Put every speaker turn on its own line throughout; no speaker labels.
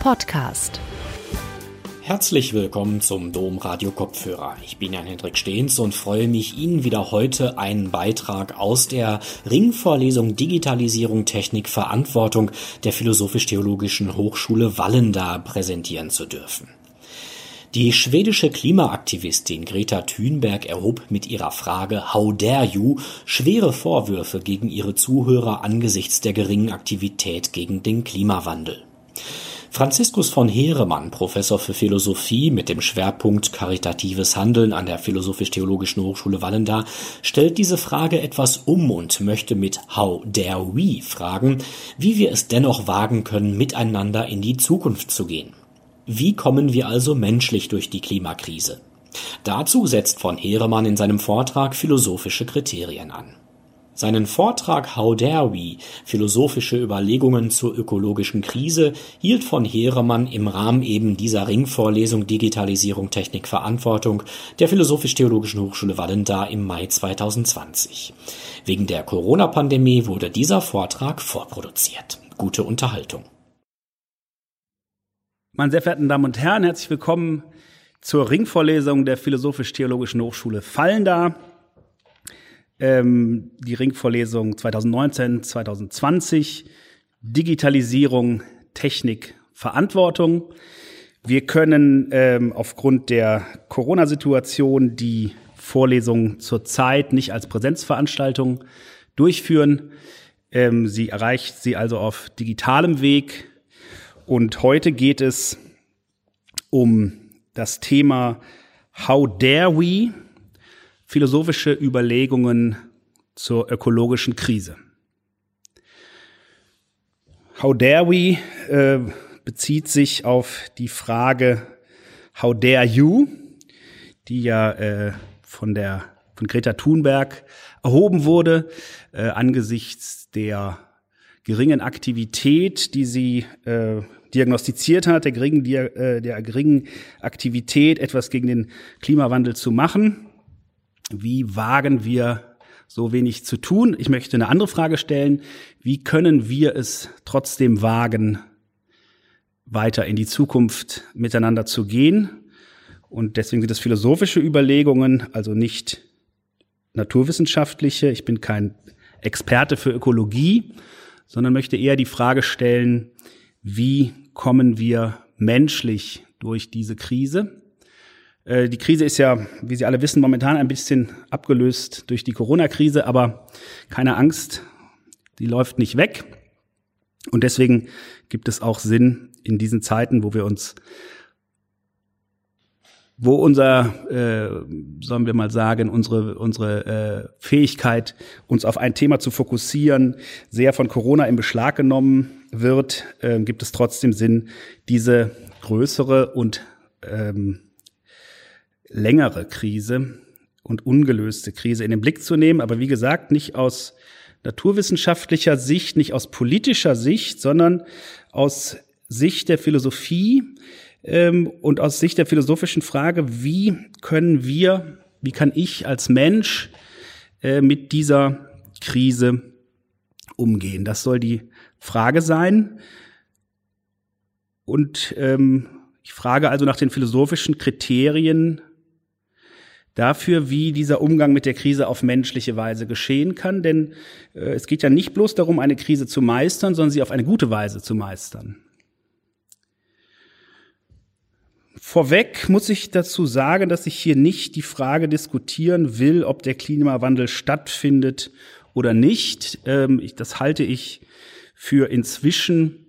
Podcast.
Herzlich willkommen zum Dom Radio Kopfhörer. Ich bin Jan Hendrik Stehns und freue mich, Ihnen wieder heute einen Beitrag aus der Ringvorlesung Digitalisierung, Technik, Verantwortung der Philosophisch-Theologischen Hochschule Wallenda präsentieren zu dürfen. Die schwedische Klimaaktivistin Greta Thunberg erhob mit ihrer Frage How dare you schwere Vorwürfe gegen ihre Zuhörer angesichts der geringen Aktivität gegen den Klimawandel. Franziskus von Heeremann, Professor für Philosophie mit dem Schwerpunkt Karitatives Handeln an der Philosophisch-Theologischen Hochschule Wallenda, stellt diese Frage etwas um und möchte mit How dare we fragen, wie wir es dennoch wagen können, miteinander in die Zukunft zu gehen. Wie kommen wir also menschlich durch die Klimakrise? Dazu setzt von Heeremann in seinem Vortrag philosophische Kriterien an. Seinen Vortrag How Dare We? Philosophische Überlegungen zur ökologischen Krise hielt von Heeremann im Rahmen eben dieser Ringvorlesung Digitalisierung, Technik, Verantwortung der Philosophisch-Theologischen Hochschule Wallenda im Mai 2020. Wegen der Corona-Pandemie wurde dieser Vortrag vorproduziert. Gute Unterhaltung.
Meine sehr verehrten Damen und Herren, herzlich willkommen zur Ringvorlesung der Philosophisch-Theologischen Hochschule Fallenda. Ähm, die Ringvorlesung 2019, 2020, Digitalisierung, Technik, Verantwortung. Wir können ähm, aufgrund der Corona-Situation die Vorlesung zurzeit nicht als Präsenzveranstaltung durchführen. Ähm, sie erreicht sie also auf digitalem Weg und heute geht es um das Thema How dare we? Philosophische Überlegungen zur ökologischen Krise. How dare we äh, bezieht sich auf die Frage How dare you, die ja äh, von der von Greta Thunberg erhoben wurde äh, angesichts der geringen Aktivität, die sie äh, diagnostiziert hat, der geringen, äh, der geringen Aktivität, etwas gegen den Klimawandel zu machen. Wie wagen wir so wenig zu tun? Ich möchte eine andere Frage stellen. Wie können wir es trotzdem wagen, weiter in die Zukunft miteinander zu gehen? Und deswegen sind es philosophische Überlegungen, also nicht naturwissenschaftliche. Ich bin kein Experte für Ökologie, sondern möchte eher die Frage stellen, wie kommen wir menschlich durch diese Krise? Äh, die Krise ist ja, wie Sie alle wissen, momentan ein bisschen abgelöst durch die Corona-Krise, aber keine Angst, die läuft nicht weg. Und deswegen gibt es auch Sinn in diesen Zeiten, wo wir uns wo unser, äh, sollen wir mal sagen, unsere, unsere äh, Fähigkeit, uns auf ein Thema zu fokussieren, sehr von Corona in Beschlag genommen wird, äh, gibt es trotzdem Sinn, diese größere und ähm, längere Krise und ungelöste Krise in den Blick zu nehmen. Aber wie gesagt, nicht aus naturwissenschaftlicher Sicht, nicht aus politischer Sicht, sondern aus Sicht der Philosophie, ähm, und aus Sicht der philosophischen Frage, wie können wir, wie kann ich als Mensch äh, mit dieser Krise umgehen? Das soll die Frage sein. Und ähm, ich frage also nach den philosophischen Kriterien dafür, wie dieser Umgang mit der Krise auf menschliche Weise geschehen kann. Denn äh, es geht ja nicht bloß darum, eine Krise zu meistern, sondern sie auf eine gute Weise zu meistern. Vorweg muss ich dazu sagen, dass ich hier nicht die Frage diskutieren will, ob der Klimawandel stattfindet oder nicht. Ähm, das halte ich für inzwischen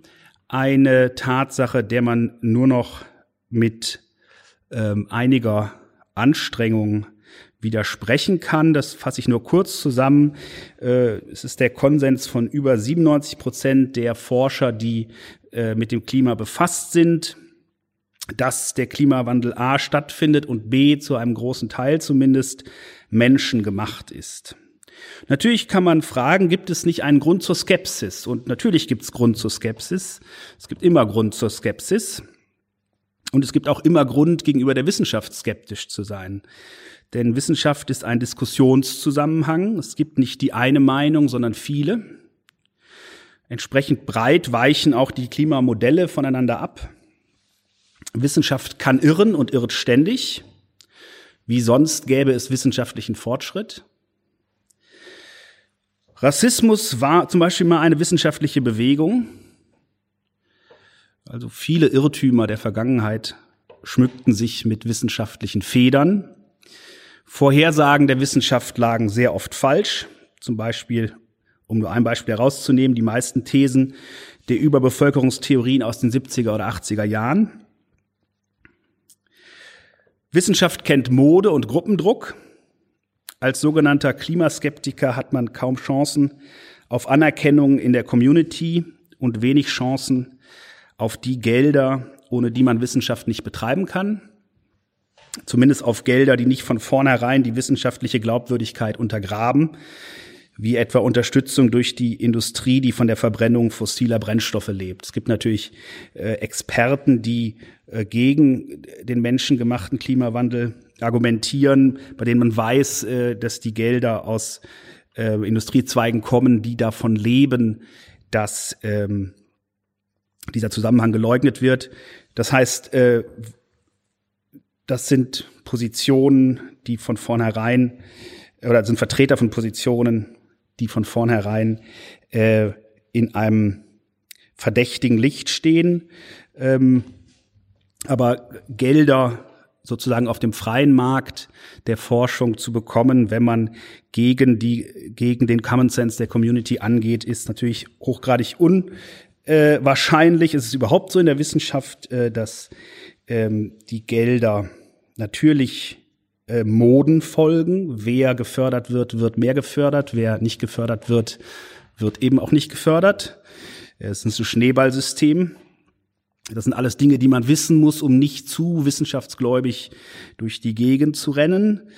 eine Tatsache, der man nur noch mit ähm, einiger Anstrengung widersprechen kann. Das fasse ich nur kurz zusammen. Äh, es ist der Konsens von über 97 Prozent der Forscher, die äh, mit dem Klima befasst sind dass der Klimawandel A stattfindet und B zu einem großen Teil zumindest menschengemacht ist. Natürlich kann man fragen, gibt es nicht einen Grund zur Skepsis? Und natürlich gibt es Grund zur Skepsis. Es gibt immer Grund zur Skepsis. Und es gibt auch immer Grund, gegenüber der Wissenschaft skeptisch zu sein. Denn Wissenschaft ist ein Diskussionszusammenhang. Es gibt nicht die eine Meinung, sondern viele. Entsprechend breit weichen auch die Klimamodelle voneinander ab. Wissenschaft kann irren und irrt ständig. Wie sonst gäbe es wissenschaftlichen Fortschritt. Rassismus war zum Beispiel mal eine wissenschaftliche Bewegung. Also viele Irrtümer der Vergangenheit schmückten sich mit wissenschaftlichen Federn. Vorhersagen der Wissenschaft lagen sehr oft falsch. Zum Beispiel, um nur ein Beispiel herauszunehmen, die meisten Thesen der Überbevölkerungstheorien aus den 70er oder 80er Jahren. Wissenschaft kennt Mode und Gruppendruck. Als sogenannter Klimaskeptiker hat man kaum Chancen auf Anerkennung in der Community und wenig Chancen auf die Gelder, ohne die man Wissenschaft nicht betreiben kann. Zumindest auf Gelder, die nicht von vornherein die wissenschaftliche Glaubwürdigkeit untergraben, wie etwa Unterstützung durch die Industrie, die von der Verbrennung fossiler Brennstoffe lebt. Es gibt natürlich äh, Experten, die äh, gegen den menschengemachten Klimawandel argumentieren, bei denen man weiß, äh, dass die Gelder aus äh, Industriezweigen kommen, die davon leben, dass ähm, dieser Zusammenhang geleugnet wird. Das heißt, äh, das sind Positionen, die von vornherein oder sind Vertreter von Positionen, die von vornherein äh, in einem verdächtigen Licht stehen. Ähm, aber Gelder sozusagen auf dem freien Markt der Forschung zu bekommen, wenn man gegen die, gegen den Common Sense der Community angeht, ist natürlich hochgradig unwahrscheinlich. es ist überhaupt so in der Wissenschaft, äh, dass ähm, die Gelder natürlich äh, Moden folgen. Wer gefördert wird, wird mehr gefördert. Wer nicht gefördert wird, wird eben auch nicht gefördert. Es ist ein Schneeballsystem. Das sind alles Dinge, die man wissen muss, um nicht zu wissenschaftsgläubig durch die Gegend zu rennen.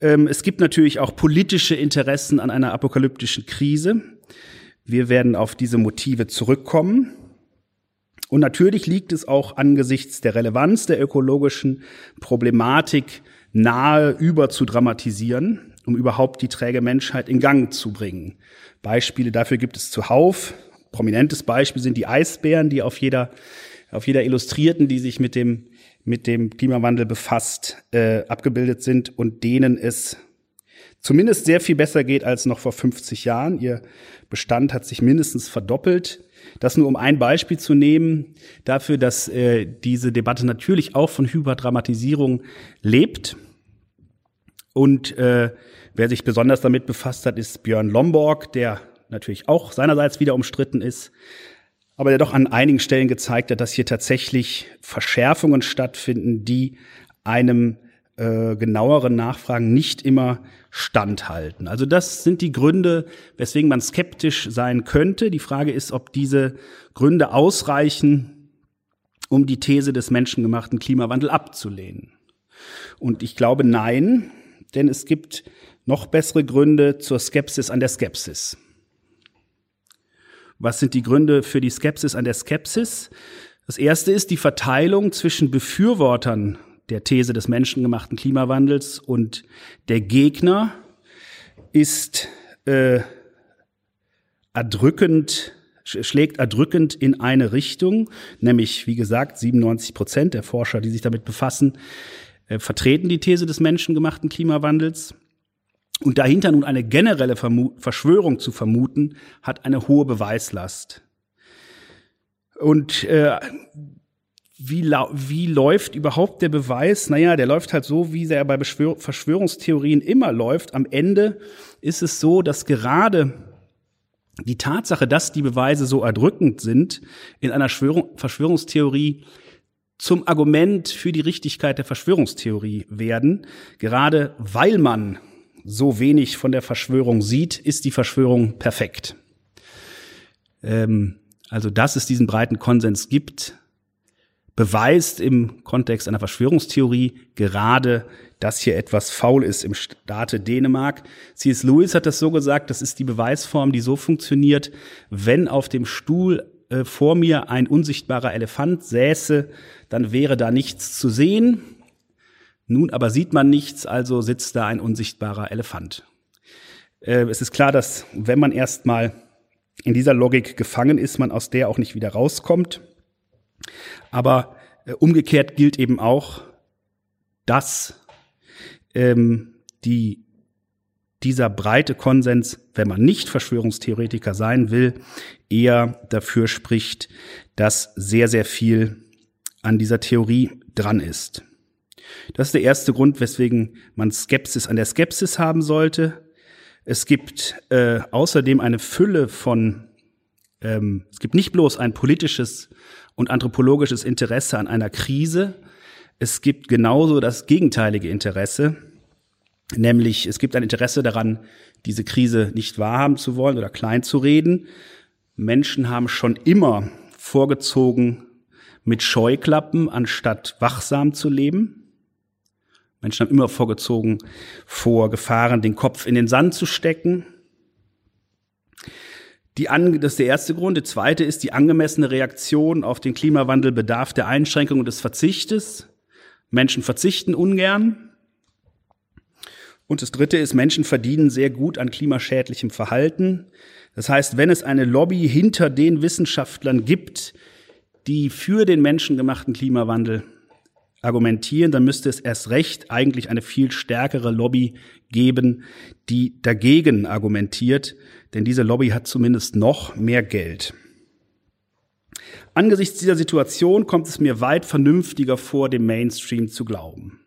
Ähm, es gibt natürlich auch politische Interessen an einer apokalyptischen Krise. Wir werden auf diese Motive zurückkommen. Und natürlich liegt es auch angesichts der Relevanz der ökologischen Problematik nahe über zu dramatisieren, um überhaupt die träge Menschheit in Gang zu bringen. Beispiele dafür gibt es zuhauf. Prominentes Beispiel sind die Eisbären, die auf jeder auf jeder Illustrierten, die sich mit dem, mit dem Klimawandel befasst, äh, abgebildet sind und denen es zumindest sehr viel besser geht als noch vor 50 Jahren. Ihr Bestand hat sich mindestens verdoppelt. Das nur um ein Beispiel zu nehmen dafür, dass äh, diese Debatte natürlich auch von Hyperdramatisierung lebt. Und äh, wer sich besonders damit befasst hat, ist Björn Lomborg, der natürlich auch seinerseits wieder umstritten ist, aber der doch an einigen Stellen gezeigt hat, dass hier tatsächlich Verschärfungen stattfinden, die einem äh, genaueren Nachfragen nicht immer standhalten. Also das sind die Gründe, weswegen man skeptisch sein könnte. Die Frage ist, ob diese Gründe ausreichen, um die These des menschengemachten Klimawandel abzulehnen. Und ich glaube nein, denn es gibt noch bessere Gründe zur Skepsis an der Skepsis. Was sind die Gründe für die Skepsis an der Skepsis? Das erste ist die Verteilung zwischen Befürwortern der These des menschengemachten Klimawandels und der Gegner ist äh, erdrückend, schlägt erdrückend in eine Richtung, nämlich wie gesagt 97 Prozent der Forscher, die sich damit befassen, äh, vertreten die These des menschengemachten Klimawandels. Und dahinter nun eine generelle Vermu Verschwörung zu vermuten, hat eine hohe Beweislast. Und äh, wie, wie läuft überhaupt der Beweis? Naja, der läuft halt so, wie er bei Beschwör Verschwörungstheorien immer läuft. Am Ende ist es so, dass gerade die Tatsache, dass die Beweise so erdrückend sind, in einer Schwörung Verschwörungstheorie zum Argument für die Richtigkeit der Verschwörungstheorie werden, gerade weil man so wenig von der Verschwörung sieht, ist die Verschwörung perfekt. Ähm, also, dass es diesen breiten Konsens gibt, beweist im Kontext einer Verschwörungstheorie gerade, dass hier etwas faul ist im Staate Dänemark. C.S. Lewis hat das so gesagt, das ist die Beweisform, die so funktioniert, wenn auf dem Stuhl äh, vor mir ein unsichtbarer Elefant säße, dann wäre da nichts zu sehen. Nun aber sieht man nichts, also sitzt da ein unsichtbarer Elefant. Äh, es ist klar, dass wenn man erstmal in dieser Logik gefangen ist, man aus der auch nicht wieder rauskommt. Aber äh, umgekehrt gilt eben auch, dass ähm, die, dieser breite Konsens, wenn man nicht Verschwörungstheoretiker sein will, eher dafür spricht, dass sehr, sehr viel an dieser Theorie dran ist. Das ist der erste Grund, weswegen man Skepsis an der Skepsis haben sollte. Es gibt äh, außerdem eine Fülle von, ähm, es gibt nicht bloß ein politisches und anthropologisches Interesse an einer Krise, es gibt genauso das gegenteilige Interesse, nämlich es gibt ein Interesse daran, diese Krise nicht wahrhaben zu wollen oder klein zu reden. Menschen haben schon immer vorgezogen, mit Scheuklappen anstatt wachsam zu leben. Menschen haben immer vorgezogen, vor Gefahren den Kopf in den Sand zu stecken. Die An das ist der erste Grund. Der zweite ist die angemessene Reaktion auf den Klimawandel bedarf der Einschränkung und des Verzichtes. Menschen verzichten ungern. Und das dritte ist, Menschen verdienen sehr gut an klimaschädlichem Verhalten. Das heißt, wenn es eine Lobby hinter den Wissenschaftlern gibt, die für den menschengemachten Klimawandel argumentieren, dann müsste es erst recht eigentlich eine viel stärkere Lobby geben, die dagegen argumentiert, denn diese Lobby hat zumindest noch mehr Geld. Angesichts dieser Situation kommt es mir weit vernünftiger vor, dem Mainstream zu glauben.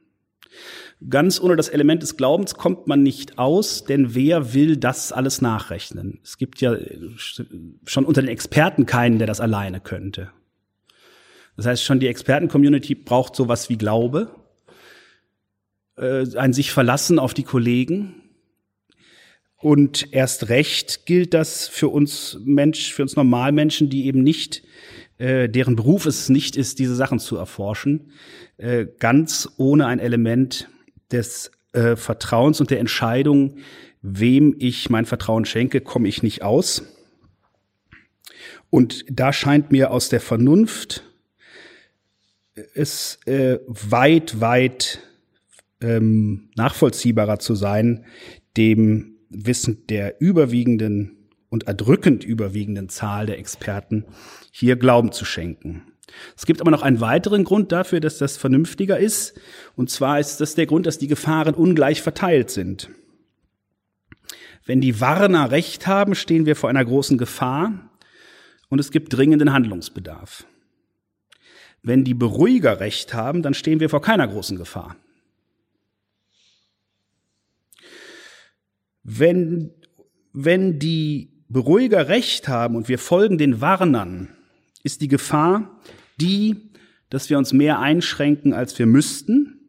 Ganz ohne das Element des Glaubens kommt man nicht aus, denn wer will das alles nachrechnen? Es gibt ja schon unter den Experten keinen, der das alleine könnte. Das heißt, schon die Experten-Community braucht sowas wie Glaube, äh, ein sich verlassen auf die Kollegen. Und erst recht gilt das für uns Mensch, für uns Normalmenschen, die eben nicht, äh, deren Beruf es nicht ist, diese Sachen zu erforschen, äh, ganz ohne ein Element des äh, Vertrauens und der Entscheidung, wem ich mein Vertrauen schenke, komme ich nicht aus. Und da scheint mir aus der Vernunft es äh, weit, weit ähm, nachvollziehbarer zu sein, dem Wissen der überwiegenden und erdrückend überwiegenden Zahl der Experten hier Glauben zu schenken. Es gibt aber noch einen weiteren Grund dafür, dass das vernünftiger ist. Und zwar ist das der Grund, dass die Gefahren ungleich verteilt sind. Wenn die Warner recht haben, stehen wir vor einer großen Gefahr und es gibt dringenden Handlungsbedarf. Wenn die Beruhiger recht haben, dann stehen wir vor keiner großen Gefahr. Wenn, wenn die Beruhiger recht haben und wir folgen den Warnern, ist die Gefahr die, dass wir uns mehr einschränken, als wir müssten,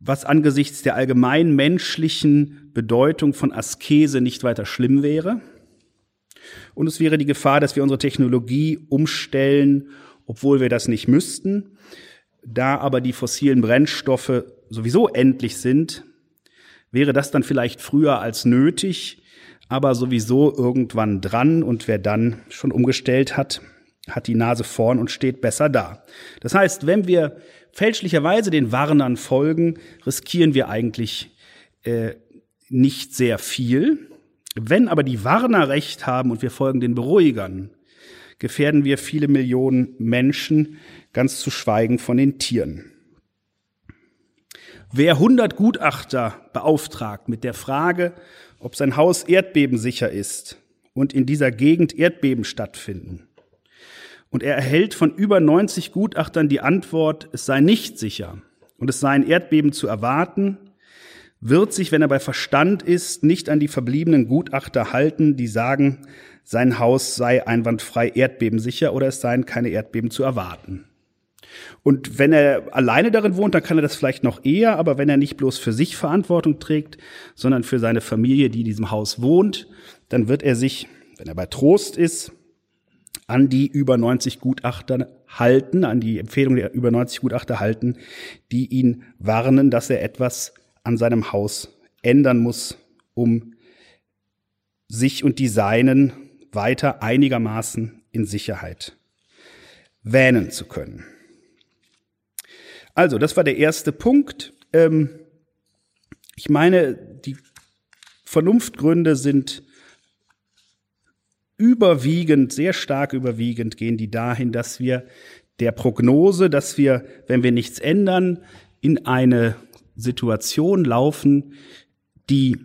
was angesichts der allgemein menschlichen Bedeutung von Askese nicht weiter schlimm wäre. Und es wäre die Gefahr, dass wir unsere Technologie umstellen, obwohl wir das nicht müssten. Da aber die fossilen Brennstoffe sowieso endlich sind, wäre das dann vielleicht früher als nötig, aber sowieso irgendwann dran. Und wer dann schon umgestellt hat, hat die Nase vorn und steht besser da. Das heißt, wenn wir fälschlicherweise den Warnern folgen, riskieren wir eigentlich äh, nicht sehr viel. Wenn aber die Warner recht haben und wir folgen den Beruhigern, gefährden wir viele Millionen Menschen, ganz zu schweigen von den Tieren. Wer 100 Gutachter beauftragt mit der Frage, ob sein Haus erdbebensicher ist und in dieser Gegend Erdbeben stattfinden, und er erhält von über 90 Gutachtern die Antwort, es sei nicht sicher und es sei ein Erdbeben zu erwarten, wird sich, wenn er bei Verstand ist, nicht an die verbliebenen Gutachter halten, die sagen, sein Haus sei einwandfrei erdbebensicher oder es seien keine Erdbeben zu erwarten. Und wenn er alleine darin wohnt, dann kann er das vielleicht noch eher, aber wenn er nicht bloß für sich Verantwortung trägt, sondern für seine Familie, die in diesem Haus wohnt, dann wird er sich, wenn er bei Trost ist, an die über 90 Gutachter halten, an die Empfehlung der über 90 Gutachter halten, die ihn warnen, dass er etwas an seinem Haus ändern muss, um sich und die Seinen weiter einigermaßen in Sicherheit wähnen zu können. Also, das war der erste Punkt. Ähm, ich meine, die Vernunftgründe sind überwiegend, sehr stark überwiegend gehen die dahin, dass wir der Prognose, dass wir, wenn wir nichts ändern, in eine Situation laufen, die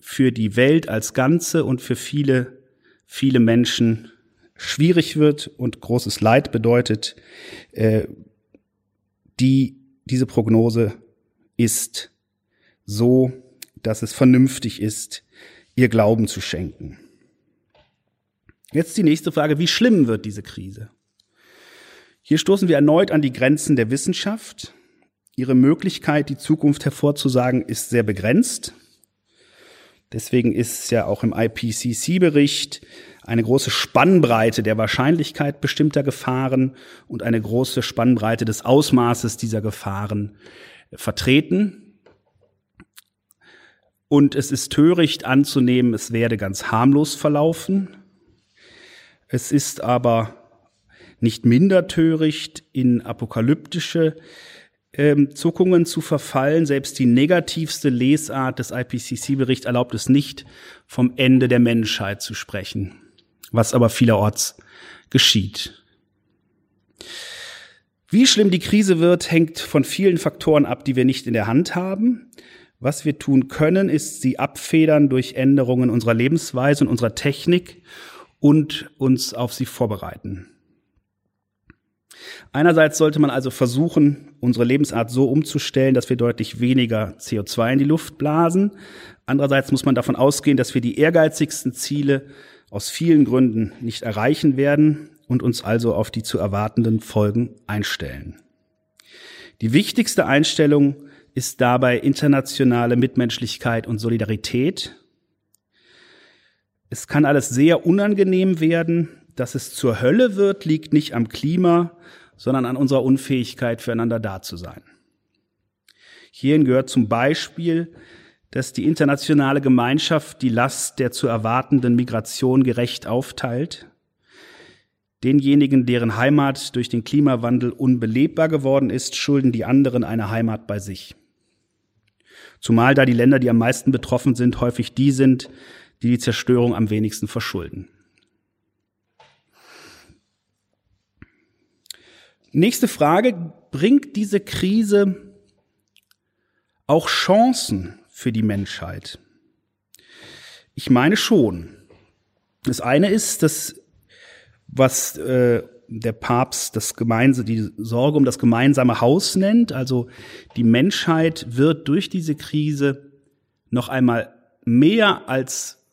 für die Welt als Ganze und für viele, viele Menschen schwierig wird und großes Leid bedeutet, äh, die, diese Prognose ist so, dass es vernünftig ist, ihr Glauben zu schenken. Jetzt die nächste Frage, wie schlimm wird diese Krise? Hier stoßen wir erneut an die Grenzen der Wissenschaft. Ihre Möglichkeit, die Zukunft hervorzusagen, ist sehr begrenzt. Deswegen ist ja auch im IPCC-Bericht eine große Spannbreite der Wahrscheinlichkeit bestimmter Gefahren und eine große Spannbreite des Ausmaßes dieser Gefahren vertreten. Und es ist töricht anzunehmen, es werde ganz harmlos verlaufen. Es ist aber nicht minder töricht, in apokalyptische ähm, Zuckungen zu verfallen. Selbst die negativste Lesart des IPCC-Berichts erlaubt es nicht, vom Ende der Menschheit zu sprechen, was aber vielerorts geschieht. Wie schlimm die Krise wird, hängt von vielen Faktoren ab, die wir nicht in der Hand haben. Was wir tun können, ist sie abfedern durch Änderungen unserer Lebensweise und unserer Technik und uns auf sie vorbereiten. Einerseits sollte man also versuchen, unsere Lebensart so umzustellen, dass wir deutlich weniger CO2 in die Luft blasen. Andererseits muss man davon ausgehen, dass wir die ehrgeizigsten Ziele aus vielen Gründen nicht erreichen werden und uns also auf die zu erwartenden Folgen einstellen. Die wichtigste Einstellung ist dabei internationale Mitmenschlichkeit und Solidarität. Es kann alles sehr unangenehm werden. Dass es zur Hölle wird, liegt nicht am Klima, sondern an unserer Unfähigkeit, füreinander da zu sein. Hierhin gehört zum Beispiel, dass die internationale Gemeinschaft die Last der zu erwartenden Migration gerecht aufteilt. Denjenigen, deren Heimat durch den Klimawandel unbelebbar geworden ist, schulden die anderen eine Heimat bei sich. Zumal da die Länder, die am meisten betroffen sind, häufig die sind, die die Zerstörung am wenigsten verschulden. Nächste Frage, bringt diese Krise auch Chancen für die Menschheit? Ich meine schon. Das eine ist, dass was äh, der Papst das gemeinsame, die Sorge um das gemeinsame Haus nennt. Also die Menschheit wird durch diese Krise noch einmal mehr als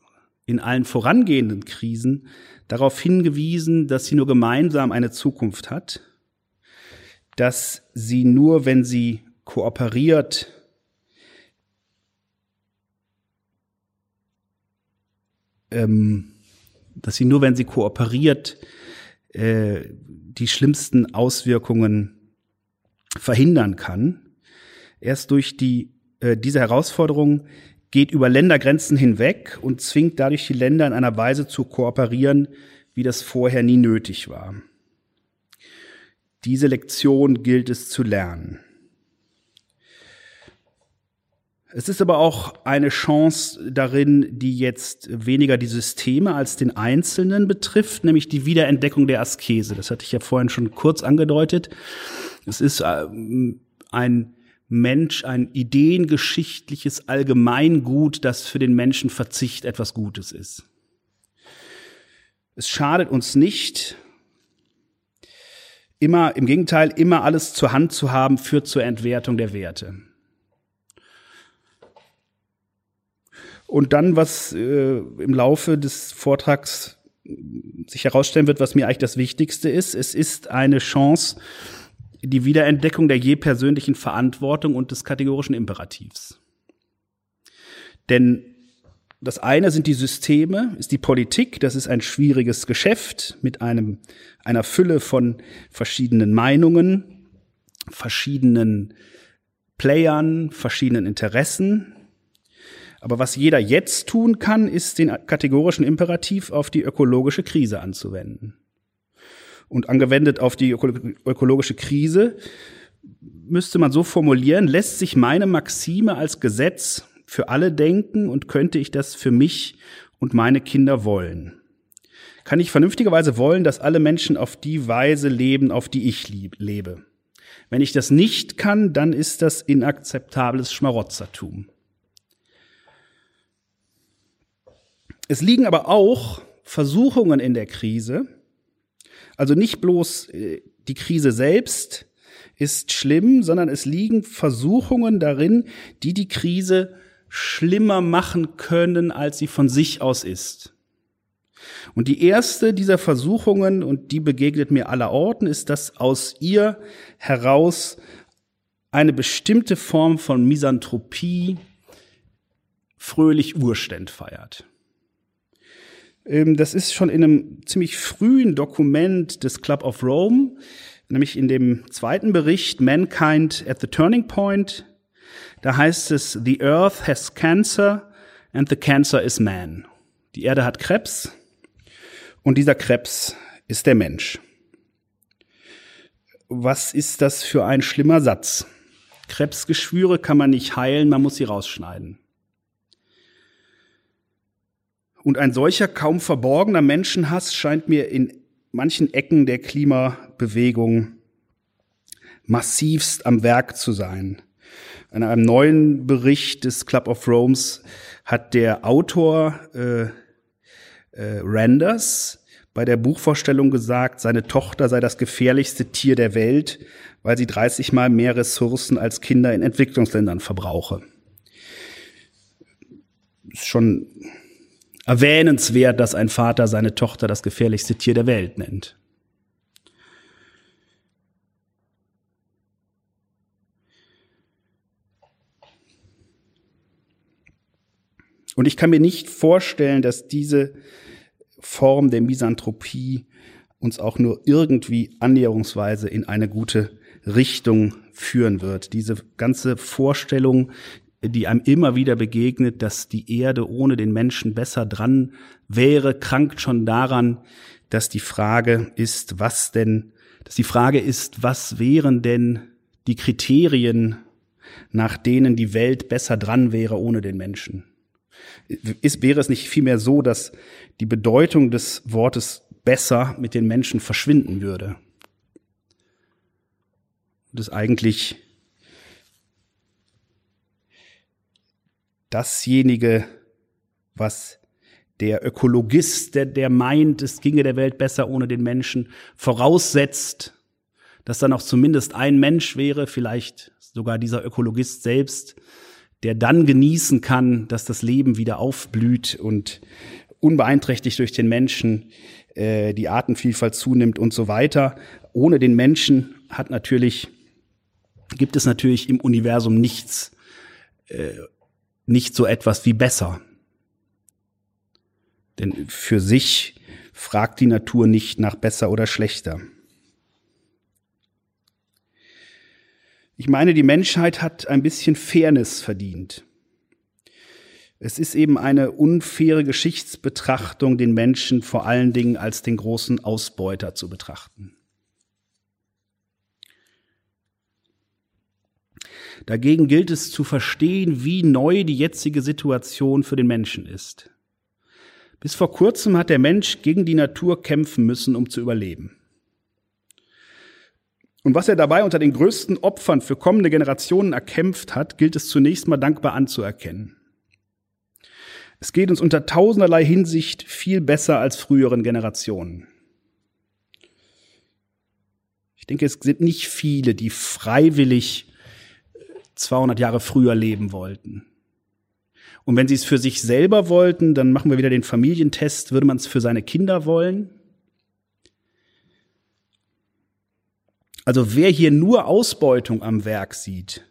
in allen vorangehenden Krisen darauf hingewiesen, dass sie nur gemeinsam eine Zukunft hat dass sie nur, wenn sie kooperiert, ähm, dass sie nur, wenn sie kooperiert, äh, die schlimmsten Auswirkungen verhindern kann. Erst durch die, äh, diese Herausforderung geht über Ländergrenzen hinweg und zwingt dadurch die Länder in einer Weise zu kooperieren, wie das vorher nie nötig war. Diese Lektion gilt es zu lernen. Es ist aber auch eine Chance darin, die jetzt weniger die Systeme als den Einzelnen betrifft, nämlich die Wiederentdeckung der Askese. Das hatte ich ja vorhin schon kurz angedeutet. Es ist ähm, ein Mensch, ein ideengeschichtliches Allgemeingut, das für den Menschen Verzicht etwas Gutes ist. Es schadet uns nicht, immer, im Gegenteil, immer alles zur Hand zu haben, führt zur Entwertung der Werte. Und dann, was äh, im Laufe des Vortrags sich herausstellen wird, was mir eigentlich das Wichtigste ist, es ist eine Chance, die Wiederentdeckung der je persönlichen Verantwortung und des kategorischen Imperativs. Denn das eine sind die Systeme, ist die Politik. Das ist ein schwieriges Geschäft mit einem, einer Fülle von verschiedenen Meinungen, verschiedenen Playern, verschiedenen Interessen. Aber was jeder jetzt tun kann, ist den kategorischen Imperativ auf die ökologische Krise anzuwenden. Und angewendet auf die ökologische Krise müsste man so formulieren, lässt sich meine Maxime als Gesetz für alle denken und könnte ich das für mich und meine Kinder wollen. kann ich vernünftigerweise wollen, dass alle Menschen auf die Weise leben, auf die ich lebe. Wenn ich das nicht kann, dann ist das inakzeptables Schmarotzertum. Es liegen aber auch Versuchungen in der Krise, also nicht bloß äh, die Krise selbst ist schlimm, sondern es liegen Versuchungen darin, die die Krise schlimmer machen können, als sie von sich aus ist. Und die erste dieser Versuchungen, und die begegnet mir aller Orten, ist, dass aus ihr heraus eine bestimmte Form von Misanthropie fröhlich Urständ feiert. Ähm, das ist schon in einem ziemlich frühen Dokument des Club of Rome, nämlich in dem zweiten Bericht Mankind at the Turning Point. Da heißt es, The Earth has cancer and the cancer is man. Die Erde hat Krebs und dieser Krebs ist der Mensch. Was ist das für ein schlimmer Satz? Krebsgeschwüre kann man nicht heilen, man muss sie rausschneiden. Und ein solcher kaum verborgener Menschenhass scheint mir in manchen Ecken der Klimabewegung massivst am Werk zu sein. In einem neuen Bericht des Club of Romes hat der Autor äh, äh, Randers bei der Buchvorstellung gesagt, seine Tochter sei das gefährlichste Tier der Welt, weil sie 30 mal mehr Ressourcen als Kinder in Entwicklungsländern verbrauche. Ist schon erwähnenswert, dass ein Vater seine Tochter das gefährlichste Tier der Welt nennt. Und ich kann mir nicht vorstellen, dass diese Form der Misanthropie uns auch nur irgendwie annäherungsweise in eine gute Richtung führen wird. Diese ganze Vorstellung, die einem immer wieder begegnet, dass die Erde ohne den Menschen besser dran wäre, krankt schon daran, dass die Frage ist, was denn, dass die Frage ist, was wären denn die Kriterien, nach denen die Welt besser dran wäre ohne den Menschen? Ist, wäre es nicht vielmehr so, dass die Bedeutung des Wortes besser mit den Menschen verschwinden würde? Und es eigentlich dasjenige, was der Ökologist, der, der meint, es ginge der Welt besser ohne den Menschen, voraussetzt, dass dann auch zumindest ein Mensch wäre, vielleicht sogar dieser Ökologist selbst, der dann genießen kann, dass das Leben wieder aufblüht und unbeeinträchtigt durch den Menschen äh, die Artenvielfalt zunimmt und so weiter. Ohne den Menschen hat natürlich, gibt es natürlich im Universum nichts, äh, nicht so etwas wie besser. Denn für sich fragt die Natur nicht nach besser oder schlechter. Ich meine, die Menschheit hat ein bisschen Fairness verdient. Es ist eben eine unfaire Geschichtsbetrachtung, den Menschen vor allen Dingen als den großen Ausbeuter zu betrachten. Dagegen gilt es zu verstehen, wie neu die jetzige Situation für den Menschen ist. Bis vor kurzem hat der Mensch gegen die Natur kämpfen müssen, um zu überleben. Und was er dabei unter den größten Opfern für kommende Generationen erkämpft hat, gilt es zunächst mal dankbar anzuerkennen. Es geht uns unter tausenderlei Hinsicht viel besser als früheren Generationen. Ich denke, es sind nicht viele, die freiwillig 200 Jahre früher leben wollten. Und wenn sie es für sich selber wollten, dann machen wir wieder den Familientest, würde man es für seine Kinder wollen? Also wer hier nur Ausbeutung am Werk sieht,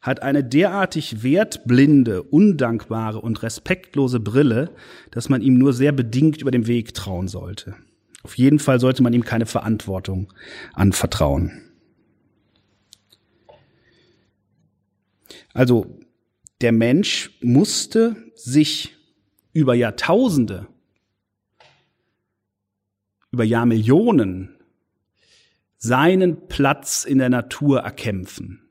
hat eine derartig wertblinde, undankbare und respektlose Brille, dass man ihm nur sehr bedingt über den Weg trauen sollte. Auf jeden Fall sollte man ihm keine Verantwortung anvertrauen. Also der Mensch musste sich über Jahrtausende, über Jahrmillionen seinen Platz in der Natur erkämpfen.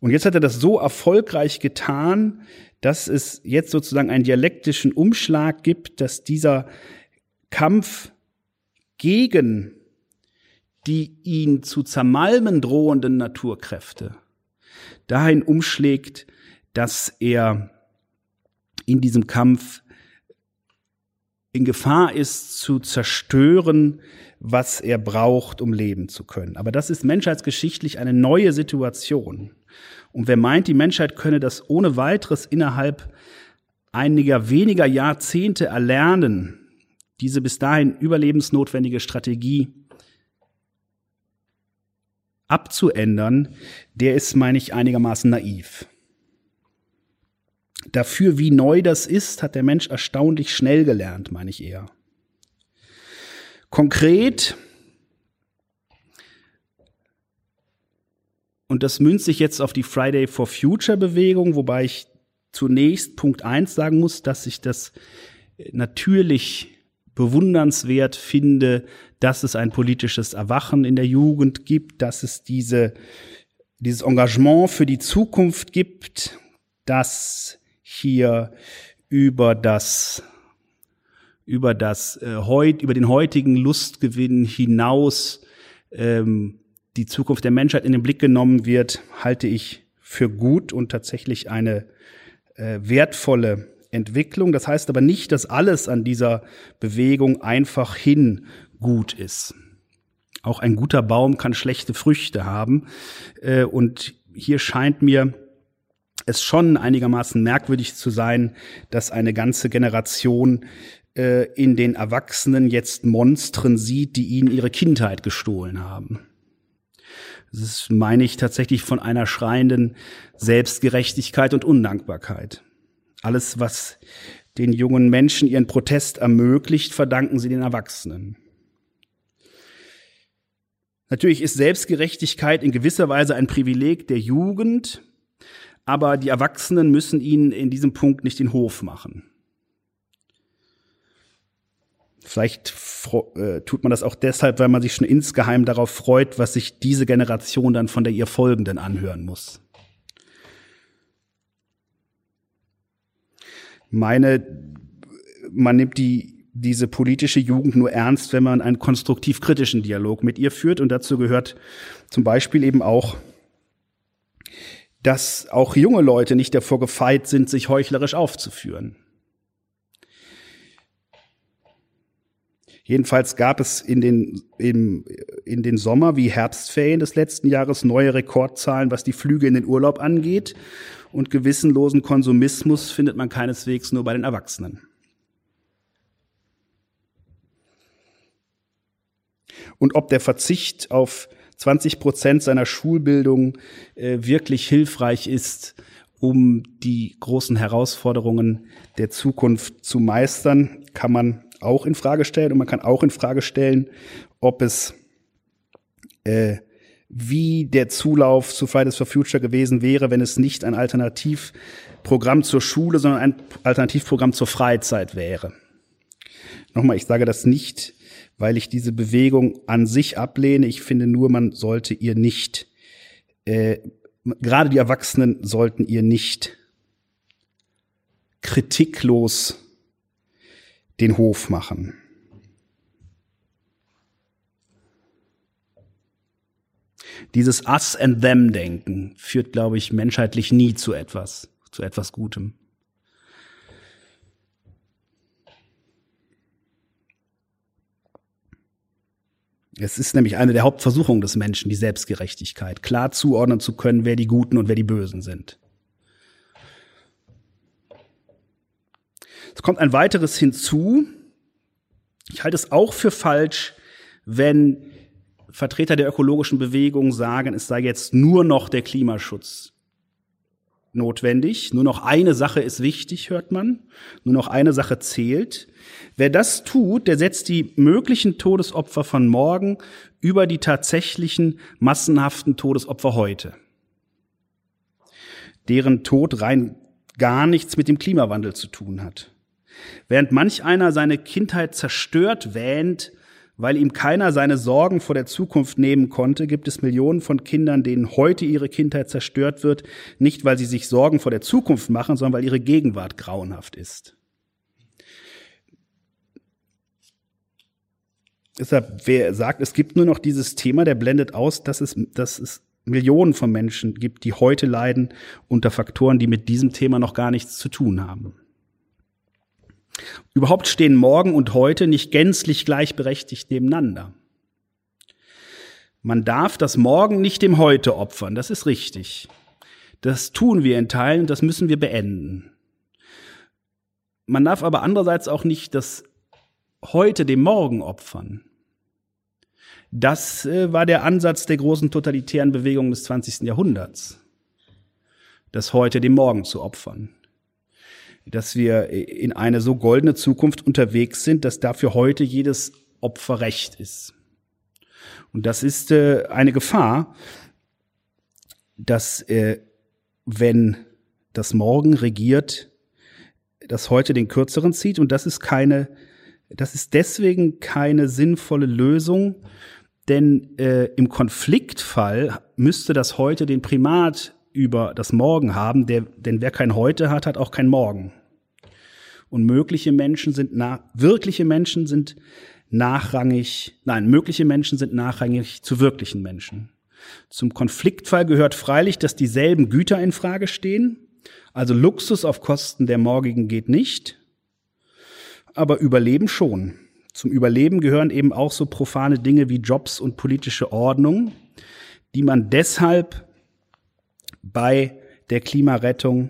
Und jetzt hat er das so erfolgreich getan, dass es jetzt sozusagen einen dialektischen Umschlag gibt, dass dieser Kampf gegen die ihn zu zermalmen drohenden Naturkräfte dahin umschlägt, dass er in diesem Kampf in Gefahr ist zu zerstören, was er braucht, um leben zu können. Aber das ist menschheitsgeschichtlich eine neue Situation. Und wer meint, die Menschheit könne das ohne weiteres innerhalb einiger weniger Jahrzehnte erlernen, diese bis dahin überlebensnotwendige Strategie abzuändern, der ist, meine ich, einigermaßen naiv. Dafür, wie neu das ist, hat der Mensch erstaunlich schnell gelernt, meine ich eher. Konkret, und das münzt sich jetzt auf die Friday for Future Bewegung, wobei ich zunächst Punkt eins sagen muss, dass ich das natürlich bewundernswert finde, dass es ein politisches Erwachen in der Jugend gibt, dass es diese, dieses Engagement für die Zukunft gibt, dass hier über das über das äh, heut, über den heutigen Lustgewinn hinaus ähm, die Zukunft der Menschheit in den Blick genommen wird, halte ich für gut und tatsächlich eine äh, wertvolle Entwicklung. Das heißt aber nicht, dass alles an dieser Bewegung einfach hin gut ist. Auch ein guter Baum kann schlechte Früchte haben. Äh, und hier scheint mir es schon einigermaßen merkwürdig zu sein, dass eine ganze Generation äh, in den Erwachsenen jetzt Monstren sieht, die ihnen ihre Kindheit gestohlen haben. Das meine ich, tatsächlich von einer schreienden Selbstgerechtigkeit und Undankbarkeit. Alles, was den jungen Menschen ihren Protest ermöglicht, verdanken sie den Erwachsenen. Natürlich ist Selbstgerechtigkeit in gewisser Weise ein Privileg der Jugend, aber die Erwachsenen müssen ihnen in diesem Punkt nicht den Hof machen. Vielleicht äh, tut man das auch deshalb, weil man sich schon insgeheim darauf freut, was sich diese Generation dann von der ihr folgenden anhören muss. meine, man nimmt die, diese politische Jugend nur ernst, wenn man einen konstruktiv kritischen Dialog mit ihr führt. Und dazu gehört zum Beispiel eben auch, dass auch junge Leute nicht davor gefeit sind, sich heuchlerisch aufzuführen. Jedenfalls gab es in den, in, in den Sommer- wie Herbstferien des letzten Jahres neue Rekordzahlen, was die Flüge in den Urlaub angeht. Und gewissenlosen Konsumismus findet man keineswegs nur bei den Erwachsenen. Und ob der Verzicht auf 20 Prozent seiner Schulbildung äh, wirklich hilfreich ist, um die großen Herausforderungen der Zukunft zu meistern, kann man auch in Frage stellen. Und man kann auch in Frage stellen, ob es äh, wie der Zulauf zu Fridays for Future gewesen wäre, wenn es nicht ein Alternativprogramm zur Schule, sondern ein Alternativprogramm zur Freizeit wäre. Nochmal, ich sage das nicht, weil ich diese Bewegung an sich ablehne. Ich finde nur, man sollte ihr nicht, äh, gerade die Erwachsenen sollten ihr nicht kritiklos den Hof machen. Dieses Us and Them Denken führt, glaube ich, menschheitlich nie zu etwas, zu etwas Gutem. Es ist nämlich eine der Hauptversuchungen des Menschen, die Selbstgerechtigkeit, klar zuordnen zu können, wer die Guten und wer die Bösen sind. Es kommt ein weiteres hinzu. Ich halte es auch für falsch, wenn Vertreter der ökologischen Bewegung sagen, es sei jetzt nur noch der Klimaschutz notwendig. Nur noch eine Sache ist wichtig, hört man. Nur noch eine Sache zählt. Wer das tut, der setzt die möglichen Todesopfer von morgen über die tatsächlichen massenhaften Todesopfer heute. Deren Tod rein gar nichts mit dem Klimawandel zu tun hat. Während manch einer seine Kindheit zerstört wähnt, Weil ihm keiner seine Sorgen vor der Zukunft nehmen konnte, gibt es Millionen von Kindern, denen heute ihre Kindheit zerstört wird, nicht weil sie sich Sorgen vor der Zukunft machen, sondern weil ihre Gegenwart grauenhaft ist. Deshalb, wer sagt, es gibt nur noch dieses Thema, der blendet aus, dass es, dass es Millionen von Menschen gibt, die heute leiden unter Faktoren, die mit diesem Thema noch gar nichts zu tun haben. Überhaupt stehen morgen und heute nicht gänzlich gleichberechtigt nebeneinander. Man darf das Morgen nicht dem Heute opfern, das ist richtig. Das tun wir in Teilen das müssen wir beenden. Man darf aber andererseits auch nicht das Heute dem Morgen opfern. Das äh, war der Ansatz der großen totalitären Bewegung des 20. Jahrhunderts. Das Heute dem Morgen zu opfern dass wir in eine so goldene Zukunft unterwegs sind, dass dafür heute jedes Opfer recht ist. Und das ist äh, eine Gefahr, dass äh, wenn das Morgen regiert, das heute den kürzeren zieht und das ist keine, das ist deswegen keine sinnvolle Lösung, denn äh, im Konfliktfall müsste das heute den Primat über das Morgen haben, der, denn wer kein Heute hat, hat auch kein Morgen. Und mögliche Menschen sind nach, wirkliche Menschen sind nachrangig, nein, mögliche Menschen sind nachrangig zu wirklichen Menschen. Zum Konfliktfall gehört freilich, dass dieselben Güter in Frage stehen. Also Luxus auf Kosten der morgigen geht nicht. Aber Überleben schon. Zum Überleben gehören eben auch so profane Dinge wie Jobs und politische Ordnung, die man deshalb bei der Klimarettung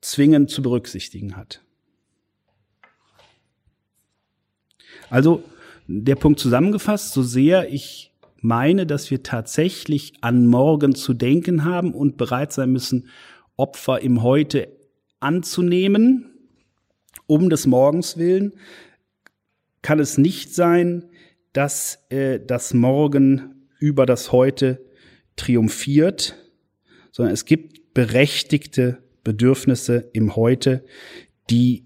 zwingend zu berücksichtigen hat. Also der Punkt zusammengefasst, so sehr ich meine, dass wir tatsächlich an morgen zu denken haben und bereit sein müssen, Opfer im Heute anzunehmen, um des Morgens willen, kann es nicht sein, dass äh, das Morgen über das Heute triumphiert, sondern es gibt berechtigte Bedürfnisse im Heute, die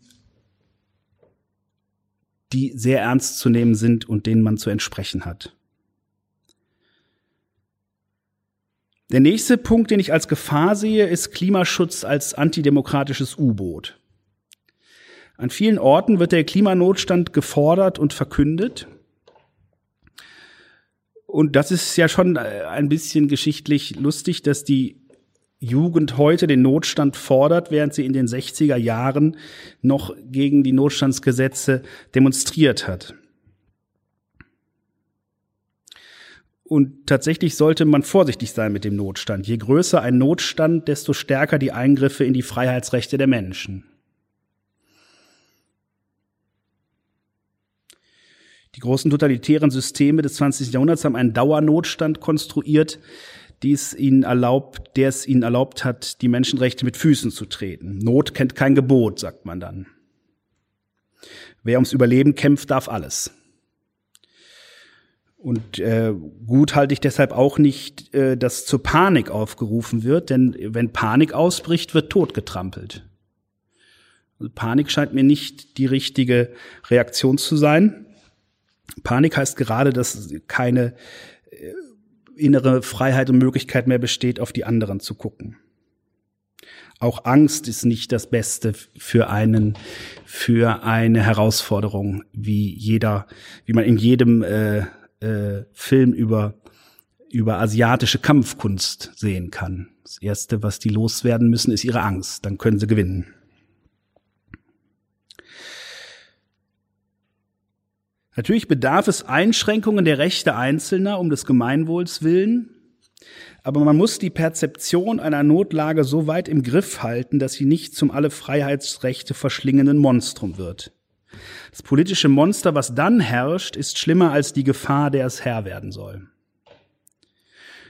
die sehr ernst zu nehmen sind und denen man zu entsprechen hat. Der nächste Punkt, den ich als Gefahr sehe, ist Klimaschutz als antidemokratisches U-Boot. An vielen Orten wird der Klimanotstand gefordert und verkündet. Und das ist ja schon ein bisschen geschichtlich lustig, dass die Jugend heute den Notstand fordert, während sie in den 60er Jahren noch gegen die Notstandsgesetze demonstriert hat. Und tatsächlich sollte man vorsichtig sein mit dem Notstand. Je größer ein Notstand, desto stärker die Eingriffe in die Freiheitsrechte der Menschen. Die großen totalitären Systeme des 20. Jahrhunderts haben einen Dauernotstand konstruiert, die es ihnen erlaubt, der es ihnen erlaubt hat, die Menschenrechte mit Füßen zu treten. Not kennt kein Gebot, sagt man dann. Wer ums Überleben kämpft, darf alles. Und äh, gut halte ich deshalb auch nicht, äh, dass zur Panik aufgerufen wird, denn wenn Panik ausbricht, wird Tod getrampelt. Also Panik scheint mir nicht die richtige Reaktion zu sein. Panik heißt gerade, dass keine innere Freiheit und Möglichkeit mehr besteht, auf die anderen zu gucken. Auch Angst ist nicht das Beste für einen, für eine Herausforderung, wie jeder, wie man in jedem äh, äh, Film über über asiatische Kampfkunst sehen kann. Das erste, was die loswerden müssen, ist ihre Angst. Dann können sie gewinnen. Natürlich bedarf es Einschränkungen der Rechte Einzelner um des Gemeinwohls willen, aber man muss die Perzeption einer Notlage so weit im Griff halten, dass sie nicht zum alle Freiheitsrechte verschlingenden Monstrum wird. Das politische Monster, was dann herrscht, ist schlimmer als die Gefahr, der es Herr werden soll.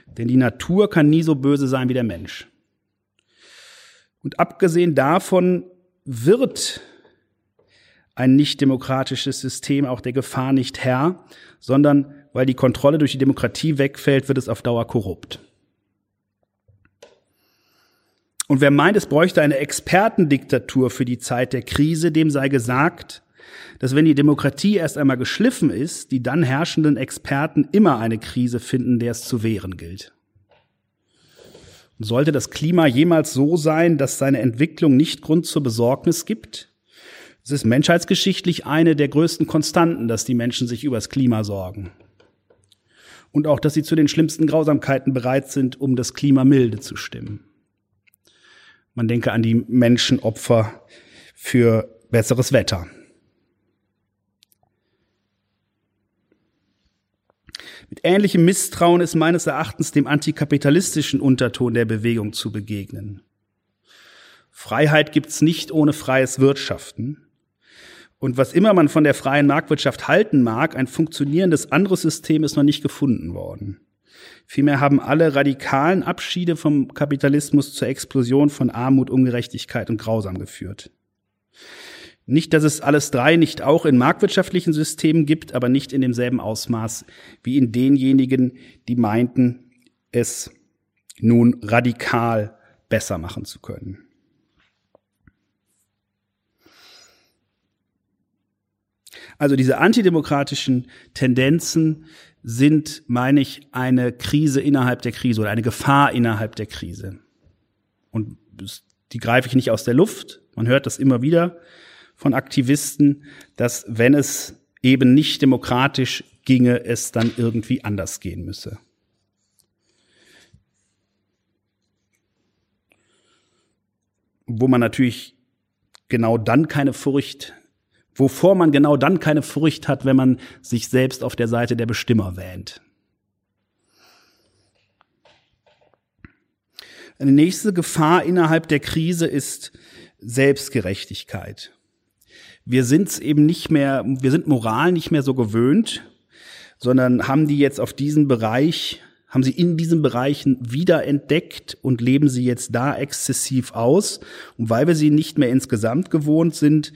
Denn die Natur kann nie so böse sein wie der Mensch. Und abgesehen davon wird ein nicht demokratisches System auch der Gefahr nicht Herr, sondern weil die Kontrolle durch die Demokratie wegfällt, wird es auf Dauer korrupt. Und wer meint, es bräuchte eine Expertendiktatur für die Zeit der Krise, dem sei gesagt, dass wenn die Demokratie erst einmal geschliffen ist, die dann herrschenden Experten immer eine Krise finden, der es zu wehren gilt. Und sollte das Klima jemals so sein, dass seine Entwicklung nicht Grund zur Besorgnis gibt? Es ist menschheitsgeschichtlich eine der größten Konstanten, dass die Menschen sich über das Klima sorgen. Und auch, dass sie zu den schlimmsten Grausamkeiten bereit sind, um das Klima milde zu stimmen. Man denke an die Menschenopfer für besseres Wetter. Mit ähnlichem Misstrauen ist meines Erachtens dem antikapitalistischen Unterton der Bewegung zu begegnen. Freiheit gibt's nicht ohne freies Wirtschaften. Und was immer man von der freien Marktwirtschaft halten mag, ein funktionierendes anderes System ist noch nicht gefunden worden. Vielmehr haben alle radikalen Abschiede vom Kapitalismus zur Explosion von Armut, Ungerechtigkeit und Grausam geführt. Nicht, dass es alles drei nicht auch in marktwirtschaftlichen Systemen gibt, aber nicht in demselben Ausmaß wie in denjenigen, die meinten, es nun radikal besser machen zu können. Also diese antidemokratischen Tendenzen sind, meine ich, eine Krise innerhalb der Krise oder eine Gefahr innerhalb der Krise. Und die greife ich nicht aus der Luft. Man hört das immer wieder von Aktivisten, dass wenn es eben nicht demokratisch ginge, es dann irgendwie anders gehen müsse. Wo man natürlich genau dann keine Furcht, wovor man genau dann keine Furcht hat, wenn man sich selbst auf der Seite der Bestimmer wähnt. Eine nächste Gefahr innerhalb der Krise ist Selbstgerechtigkeit wir sind eben nicht mehr, wir sind Moral nicht mehr so gewöhnt, sondern haben die jetzt auf diesen Bereich, haben sie in diesen Bereichen wiederentdeckt und leben sie jetzt da exzessiv aus. Und weil wir sie nicht mehr insgesamt gewohnt sind,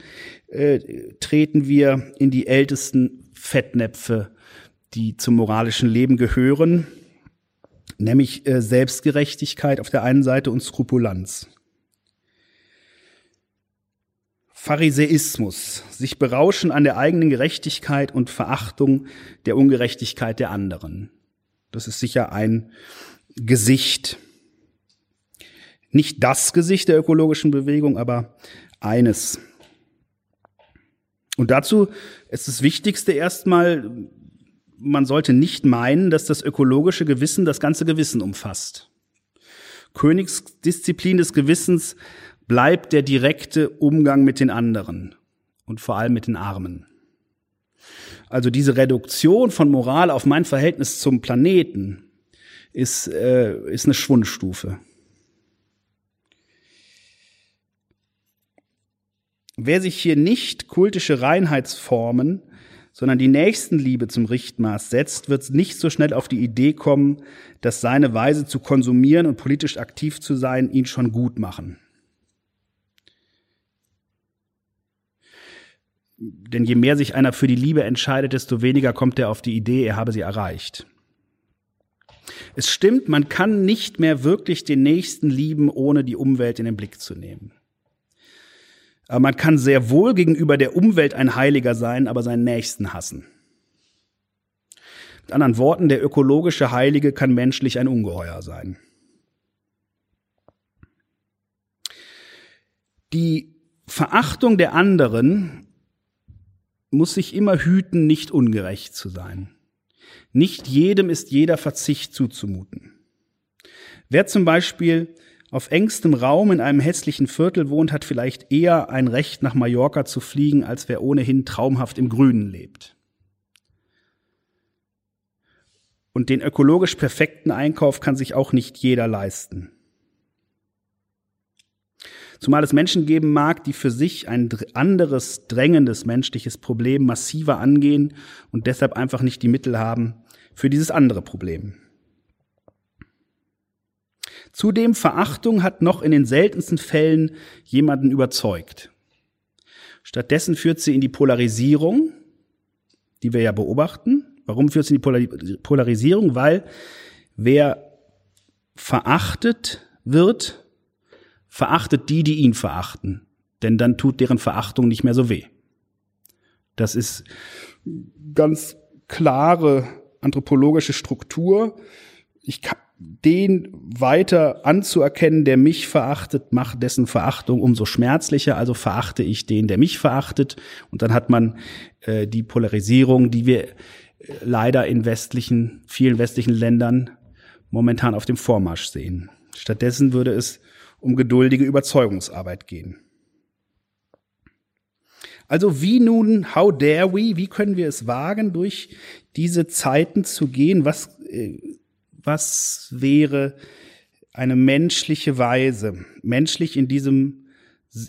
äh, treten wir in die ältesten Fettnäpfe, die zum moralischen Leben gehören, nämlich äh, Selbstgerechtigkeit auf der einen Seite und Skrupulanz. Pharisäismus, sich berauschen an der eigenen Gerechtigkeit und Verachtung der Ungerechtigkeit der anderen. Das ist sicher ein Gesicht. Nicht das Gesicht der ökologischen Bewegung, aber eines. Und dazu ist das Wichtigste erstmal, man sollte nicht meinen, dass das ökologische Gewissen das ganze Gewissen umfasst. Königsdisziplin des Gewissens bleibt der direkte Umgang mit den anderen und vor allem mit den Armen. Also diese Reduktion von Moral auf mein Verhältnis zum Planeten ist, äh, ist eine Schwundstufe. Wer sich hier nicht kultische Reinheitsformen, sondern die Nächstenliebe zum Richtmaß setzt, wird nicht so schnell auf die Idee kommen, dass seine Weise zu konsumieren und politisch aktiv zu sein ihn schon gut machen. Denn je mehr sich einer für die Liebe entscheidet, desto weniger kommt er auf die Idee, er habe sie erreicht. Es stimmt, man kann nicht mehr wirklich den Nächsten lieben, ohne die Umwelt in den Blick zu nehmen. Aber man kann sehr wohl gegenüber der Umwelt ein Heiliger sein, aber seinen Nächsten hassen. Mit anderen Worten, der ökologische Heilige kann menschlich ein Ungeheuer sein. Die Verachtung der anderen muss sich immer hüten, nicht ungerecht zu sein. Nicht jedem ist jeder Verzicht zuzumuten. Wer zum Beispiel auf engstem Raum in einem hässlichen Viertel wohnt, hat vielleicht eher ein Recht, nach Mallorca zu fliegen, als wer ohnehin traumhaft im Grünen lebt. Und den ökologisch perfekten Einkauf kann sich auch nicht jeder leisten. Zumal es Menschen geben mag, die für sich ein anderes drängendes menschliches Problem massiver angehen und deshalb einfach nicht die Mittel haben für dieses andere Problem. Zudem Verachtung hat noch in den seltensten Fällen jemanden überzeugt. Stattdessen führt sie in die Polarisierung, die wir ja beobachten. Warum führt sie in die Polarisierung? Weil wer verachtet wird, verachtet die, die ihn verachten, denn dann tut deren Verachtung nicht mehr so weh. Das ist ganz klare anthropologische Struktur. Ich kann den weiter anzuerkennen, der mich verachtet, macht dessen Verachtung umso schmerzlicher. Also verachte ich den, der mich verachtet. Und dann hat man äh, die Polarisierung, die wir äh, leider in westlichen, vielen westlichen Ländern momentan auf dem Vormarsch sehen. Stattdessen würde es um geduldige Überzeugungsarbeit gehen. Also wie nun, how dare we, wie können wir es wagen, durch diese Zeiten zu gehen? Was, äh, was wäre eine menschliche Weise? Menschlich in diesem,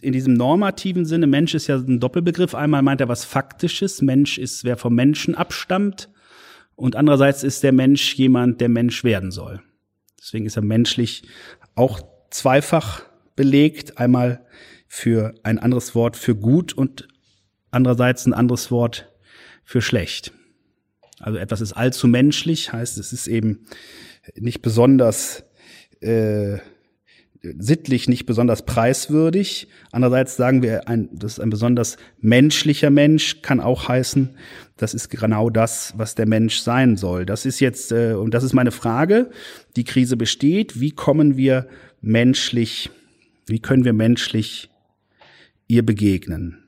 in diesem normativen Sinne. Mensch ist ja ein Doppelbegriff. Einmal meint er was Faktisches. Mensch ist, wer vom Menschen abstammt. Und andererseits ist der Mensch jemand, der Mensch werden soll. Deswegen ist er menschlich auch zweifach belegt. Einmal für ein anderes Wort für gut und andererseits ein anderes Wort für schlecht. Also etwas ist allzu menschlich, heißt es ist eben nicht besonders äh, sittlich nicht besonders preiswürdig. Andererseits sagen wir, ein, das ist ein besonders menschlicher Mensch, kann auch heißen, das ist genau das, was der Mensch sein soll. Das ist jetzt, äh, und das ist meine Frage, die Krise besteht, wie kommen wir menschlich, wie können wir menschlich ihr begegnen?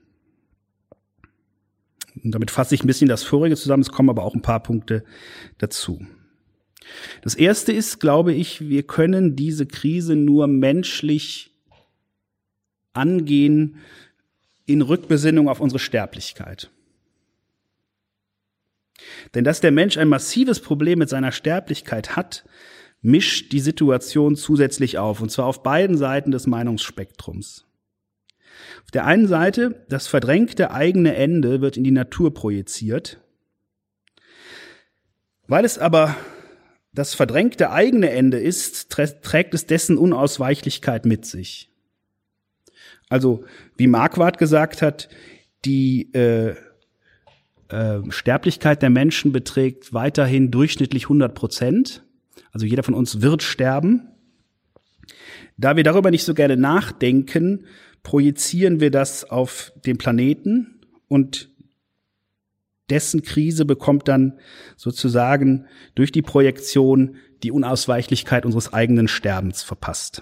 Und damit fasse ich ein bisschen das vorige zusammen, es kommen aber auch ein paar Punkte dazu. Das erste ist, glaube ich, wir können diese Krise nur menschlich angehen in Rückbesinnung auf unsere Sterblichkeit. Denn dass der Mensch ein massives Problem mit seiner Sterblichkeit hat, mischt die Situation zusätzlich auf, und zwar auf beiden Seiten des Meinungsspektrums. Auf der einen Seite, das verdrängte eigene Ende wird in die Natur projiziert. Weil es aber das verdrängte eigene Ende ist, trägt es dessen Unausweichlichkeit mit sich. Also, wie Marquardt gesagt hat, die äh, äh, Sterblichkeit der Menschen beträgt weiterhin durchschnittlich 100 Prozent. Also jeder von uns wird sterben. Da wir darüber nicht so gerne nachdenken, projizieren wir das auf den Planeten und dessen Krise bekommt dann sozusagen durch die Projektion die Unausweichlichkeit unseres eigenen Sterbens verpasst.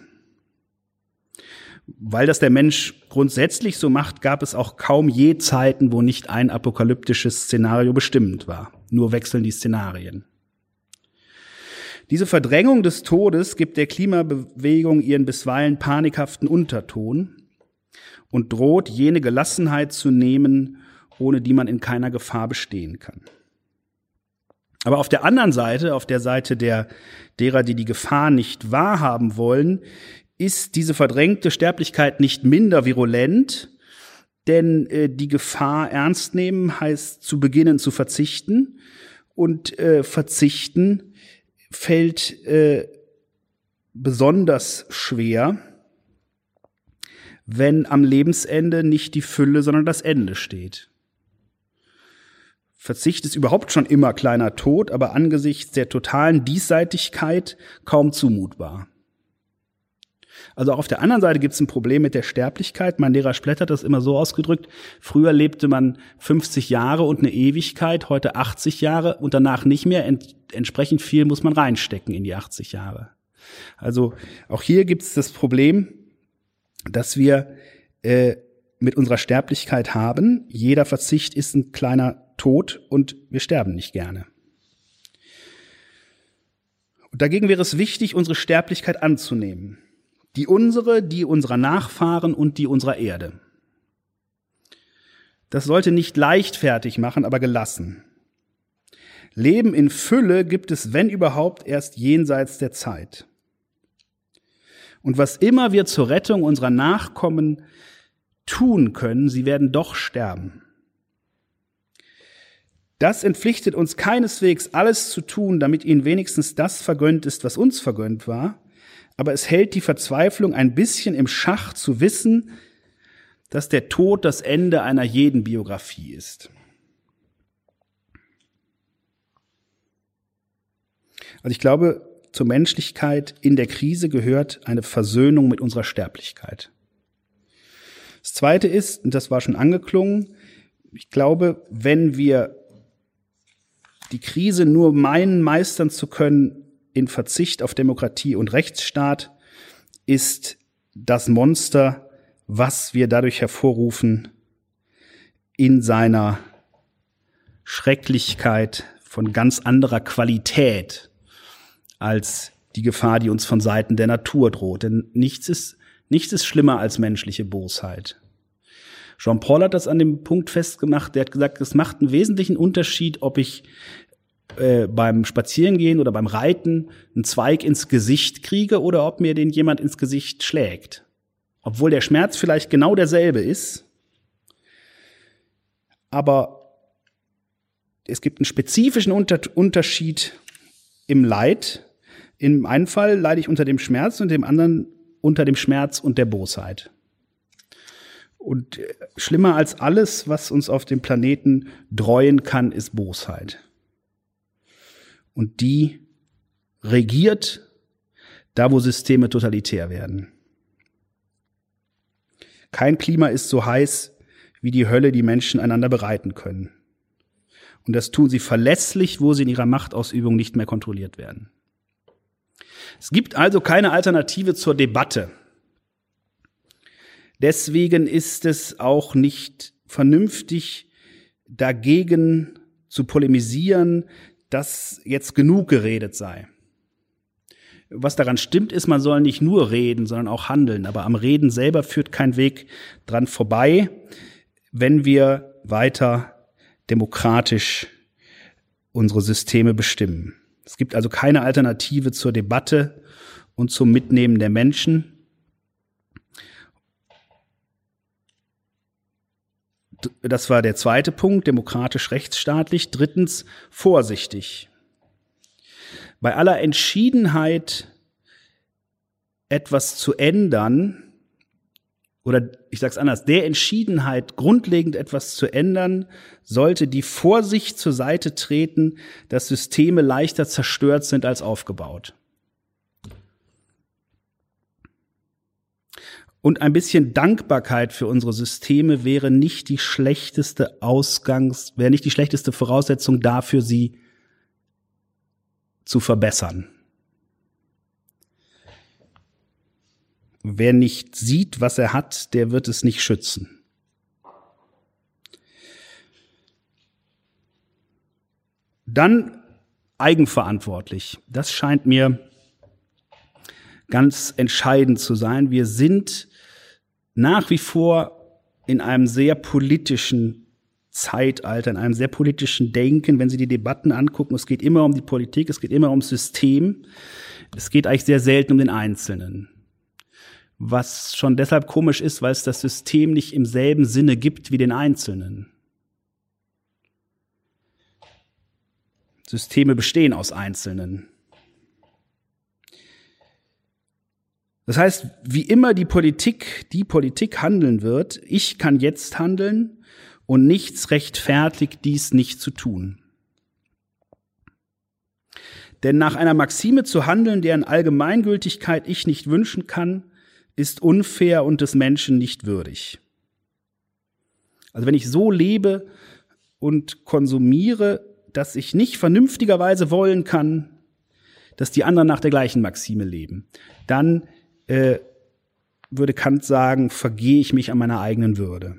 Weil das der Mensch grundsätzlich so macht, gab es auch kaum je Zeiten, wo nicht ein apokalyptisches Szenario bestimmend war. Nur wechseln die Szenarien. Diese Verdrängung des Todes gibt der Klimabewegung ihren bisweilen panikhaften Unterton und droht jene Gelassenheit zu nehmen, ohne die man in keiner Gefahr bestehen kann. Aber auf der anderen Seite, auf der Seite der, derer, die die Gefahr nicht wahrhaben wollen, ist diese verdrängte Sterblichkeit nicht minder virulent, denn äh, die Gefahr ernst nehmen heißt zu beginnen zu verzichten und äh, verzichten fällt äh, besonders schwer, wenn am Lebensende nicht die Fülle, sondern das Ende steht. Verzicht ist überhaupt schon immer kleiner Tod, aber angesichts der totalen Diesseitigkeit kaum zumutbar. Also auch auf der anderen Seite gibt es ein Problem mit der Sterblichkeit. Mein Lehrer Splett hat das immer so ausgedrückt. Früher lebte man 50 Jahre und eine Ewigkeit, heute 80 Jahre und danach nicht mehr. Ent entsprechend viel muss man reinstecken in die 80 Jahre. Also auch hier gibt es das Problem, dass wir äh, mit unserer Sterblichkeit haben. Jeder Verzicht ist ein kleiner Tod und wir sterben nicht gerne. Und dagegen wäre es wichtig, unsere Sterblichkeit anzunehmen. Die unsere, die unserer Nachfahren und die unserer Erde. Das sollte nicht leichtfertig machen, aber gelassen. Leben in Fülle gibt es, wenn überhaupt, erst jenseits der Zeit. Und was immer wir zur Rettung unserer Nachkommen tun können, sie werden doch sterben. Das entpflichtet uns keineswegs alles zu tun, damit ihnen wenigstens das vergönnt ist, was uns vergönnt war, aber es hält die Verzweiflung ein bisschen im Schach zu wissen, dass der Tod das Ende einer jeden Biografie ist. Also ich glaube, zur Menschlichkeit in der Krise gehört eine Versöhnung mit unserer Sterblichkeit. Das zweite ist, und das war schon angeklungen, Ich glaube, wenn wir die Krise nur meinen, meistern zu können in Verzicht auf Demokratie und Rechtsstaat, ist das Monster, was wir dadurch hervorrufen, in seiner Schrecklichkeit von ganz anderer Qualität als die Gefahr, die uns von Seiten der Natur droht. Denn nichts ist, nichts ist schlimmer als menschliche Bosheit. Jean-Paul hat das an dem Punkt festgemacht, der hat gesagt, es macht einen wesentlichen Unterschied, ob ich äh, beim Spazierengehen oder beim Reiten einen Zweig ins Gesicht kriege oder ob mir den jemand ins Gesicht schlägt. Obwohl der Schmerz vielleicht genau derselbe ist, aber es gibt einen spezifischen Unter Unterschied im Leid. Im einen Fall leide ich unter dem Schmerz und im anderen unter dem Schmerz und der Bosheit. Und äh, schlimmer als alles, was uns auf dem Planeten dreuen kann, ist Bosheit. Und die regiert da, wo Systeme totalitär werden. Kein Klima ist so heiß, wie die Hölle die Menschen einander bereiten können. Und das tun sie verlässlich, wo sie in ihrer Machtausübung nicht mehr kontrolliert werden. Es gibt also keine Alternative zur Debatte. Deswegen ist es auch nicht vernünftig, dagegen zu polemisieren, dass jetzt genug geredet sei. Was daran stimmt, ist, man soll nicht nur reden, sondern auch handeln. Aber am Reden selber führt kein Weg dran vorbei, wenn wir weiter demokratisch unsere Systeme bestimmen. Es gibt also keine Alternative zur Debatte und zum Mitnehmen der Menschen. Das war der zweite Punkt, demokratisch rechtsstaatlich. Drittens, vorsichtig. Bei aller Entschiedenheit, etwas zu ändern, oder ich sage es anders, der Entschiedenheit, grundlegend etwas zu ändern, sollte die Vorsicht zur Seite treten, dass Systeme leichter zerstört sind als aufgebaut. Und ein bisschen Dankbarkeit für unsere Systeme wäre nicht die schlechteste Ausgangs, wäre nicht die schlechteste Voraussetzung dafür, sie zu verbessern. Wer nicht sieht, was er hat, der wird es nicht schützen. Dann eigenverantwortlich. Das scheint mir ganz entscheidend zu sein. Wir sind nach wie vor in einem sehr politischen Zeitalter, in einem sehr politischen Denken, wenn Sie die Debatten angucken. Es geht immer um die Politik, es geht immer ums System. Es geht eigentlich sehr selten um den Einzelnen. Was schon deshalb komisch ist, weil es das System nicht im selben Sinne gibt wie den Einzelnen. Systeme bestehen aus Einzelnen. Das heißt, wie immer die Politik, die Politik handeln wird, ich kann jetzt handeln und nichts rechtfertigt, dies nicht zu tun. Denn nach einer Maxime zu handeln, deren Allgemeingültigkeit ich nicht wünschen kann, ist unfair und des Menschen nicht würdig. Also wenn ich so lebe und konsumiere, dass ich nicht vernünftigerweise wollen kann, dass die anderen nach der gleichen Maxime leben, dann äh, würde Kant sagen, vergehe ich mich an meiner eigenen Würde.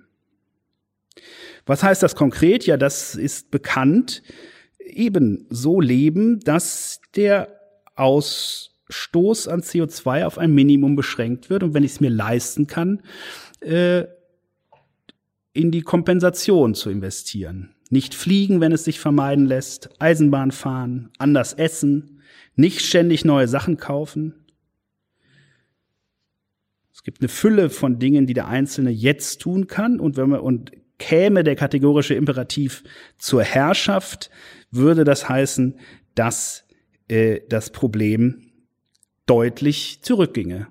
Was heißt das konkret? Ja, das ist bekannt. Eben so leben, dass der Ausstoß an CO2 auf ein Minimum beschränkt wird und wenn ich es mir leisten kann, äh, in die Kompensation zu investieren. Nicht fliegen, wenn es sich vermeiden lässt, Eisenbahn fahren, anders essen, nicht ständig neue Sachen kaufen. Es gibt eine Fülle von Dingen, die der Einzelne jetzt tun kann. Und wenn man, und käme der kategorische Imperativ zur Herrschaft, würde das heißen, dass äh, das Problem deutlich zurückginge.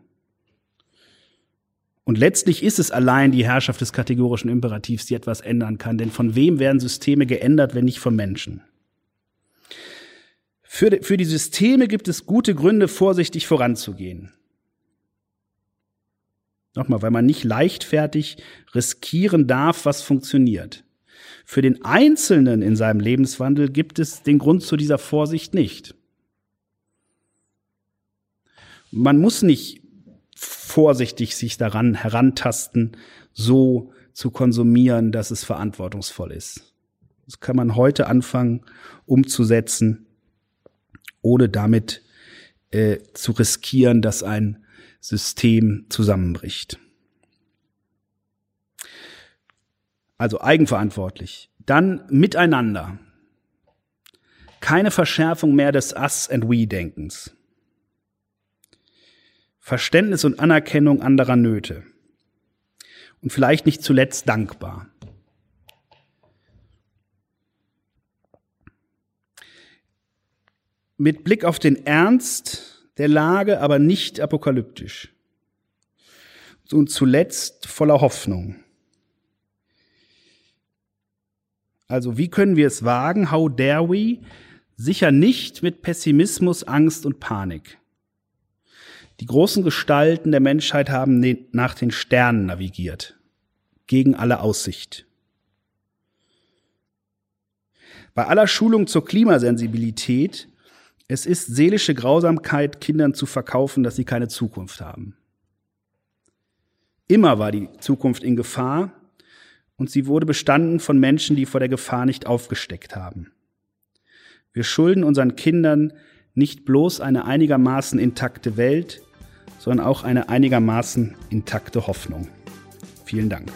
Und letztlich ist es allein die Herrschaft des kategorischen Imperativs, die etwas ändern kann. Denn von wem werden Systeme geändert, wenn nicht von Menschen? Für, für die Systeme gibt es gute Gründe, vorsichtig voranzugehen. Nochmal, weil man nicht leichtfertig riskieren darf, was funktioniert. Für den Einzelnen in seinem Lebenswandel gibt es den Grund zu dieser Vorsicht nicht. Man muss nicht vorsichtig sich daran herantasten, so zu konsumieren, dass es verantwortungsvoll ist. Das kann man heute anfangen umzusetzen, ohne damit äh, zu riskieren, dass ein System zusammenbricht. Also eigenverantwortlich. Dann miteinander. Keine Verschärfung mehr des Us and We-Denkens. Verständnis und Anerkennung anderer Nöte. Und vielleicht nicht zuletzt dankbar. Mit Blick auf den Ernst der Lage, aber nicht apokalyptisch. Und zuletzt voller Hoffnung. Also wie können wir es wagen? How dare we? Sicher nicht mit Pessimismus, Angst und Panik. Die großen Gestalten der Menschheit haben nach den Sternen navigiert, gegen alle Aussicht. Bei aller Schulung zur Klimasensibilität, es ist seelische Grausamkeit, Kindern zu verkaufen, dass sie keine Zukunft haben. Immer war die Zukunft in Gefahr und sie wurde bestanden von Menschen, die vor der Gefahr nicht aufgesteckt haben. Wir schulden unseren Kindern nicht bloß eine einigermaßen intakte Welt, sondern auch eine einigermaßen intakte Hoffnung. Vielen Dank.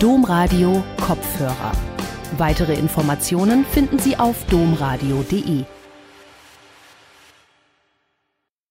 Domradio Kopfhörer. Weitere Informationen finden Sie auf domradio.de.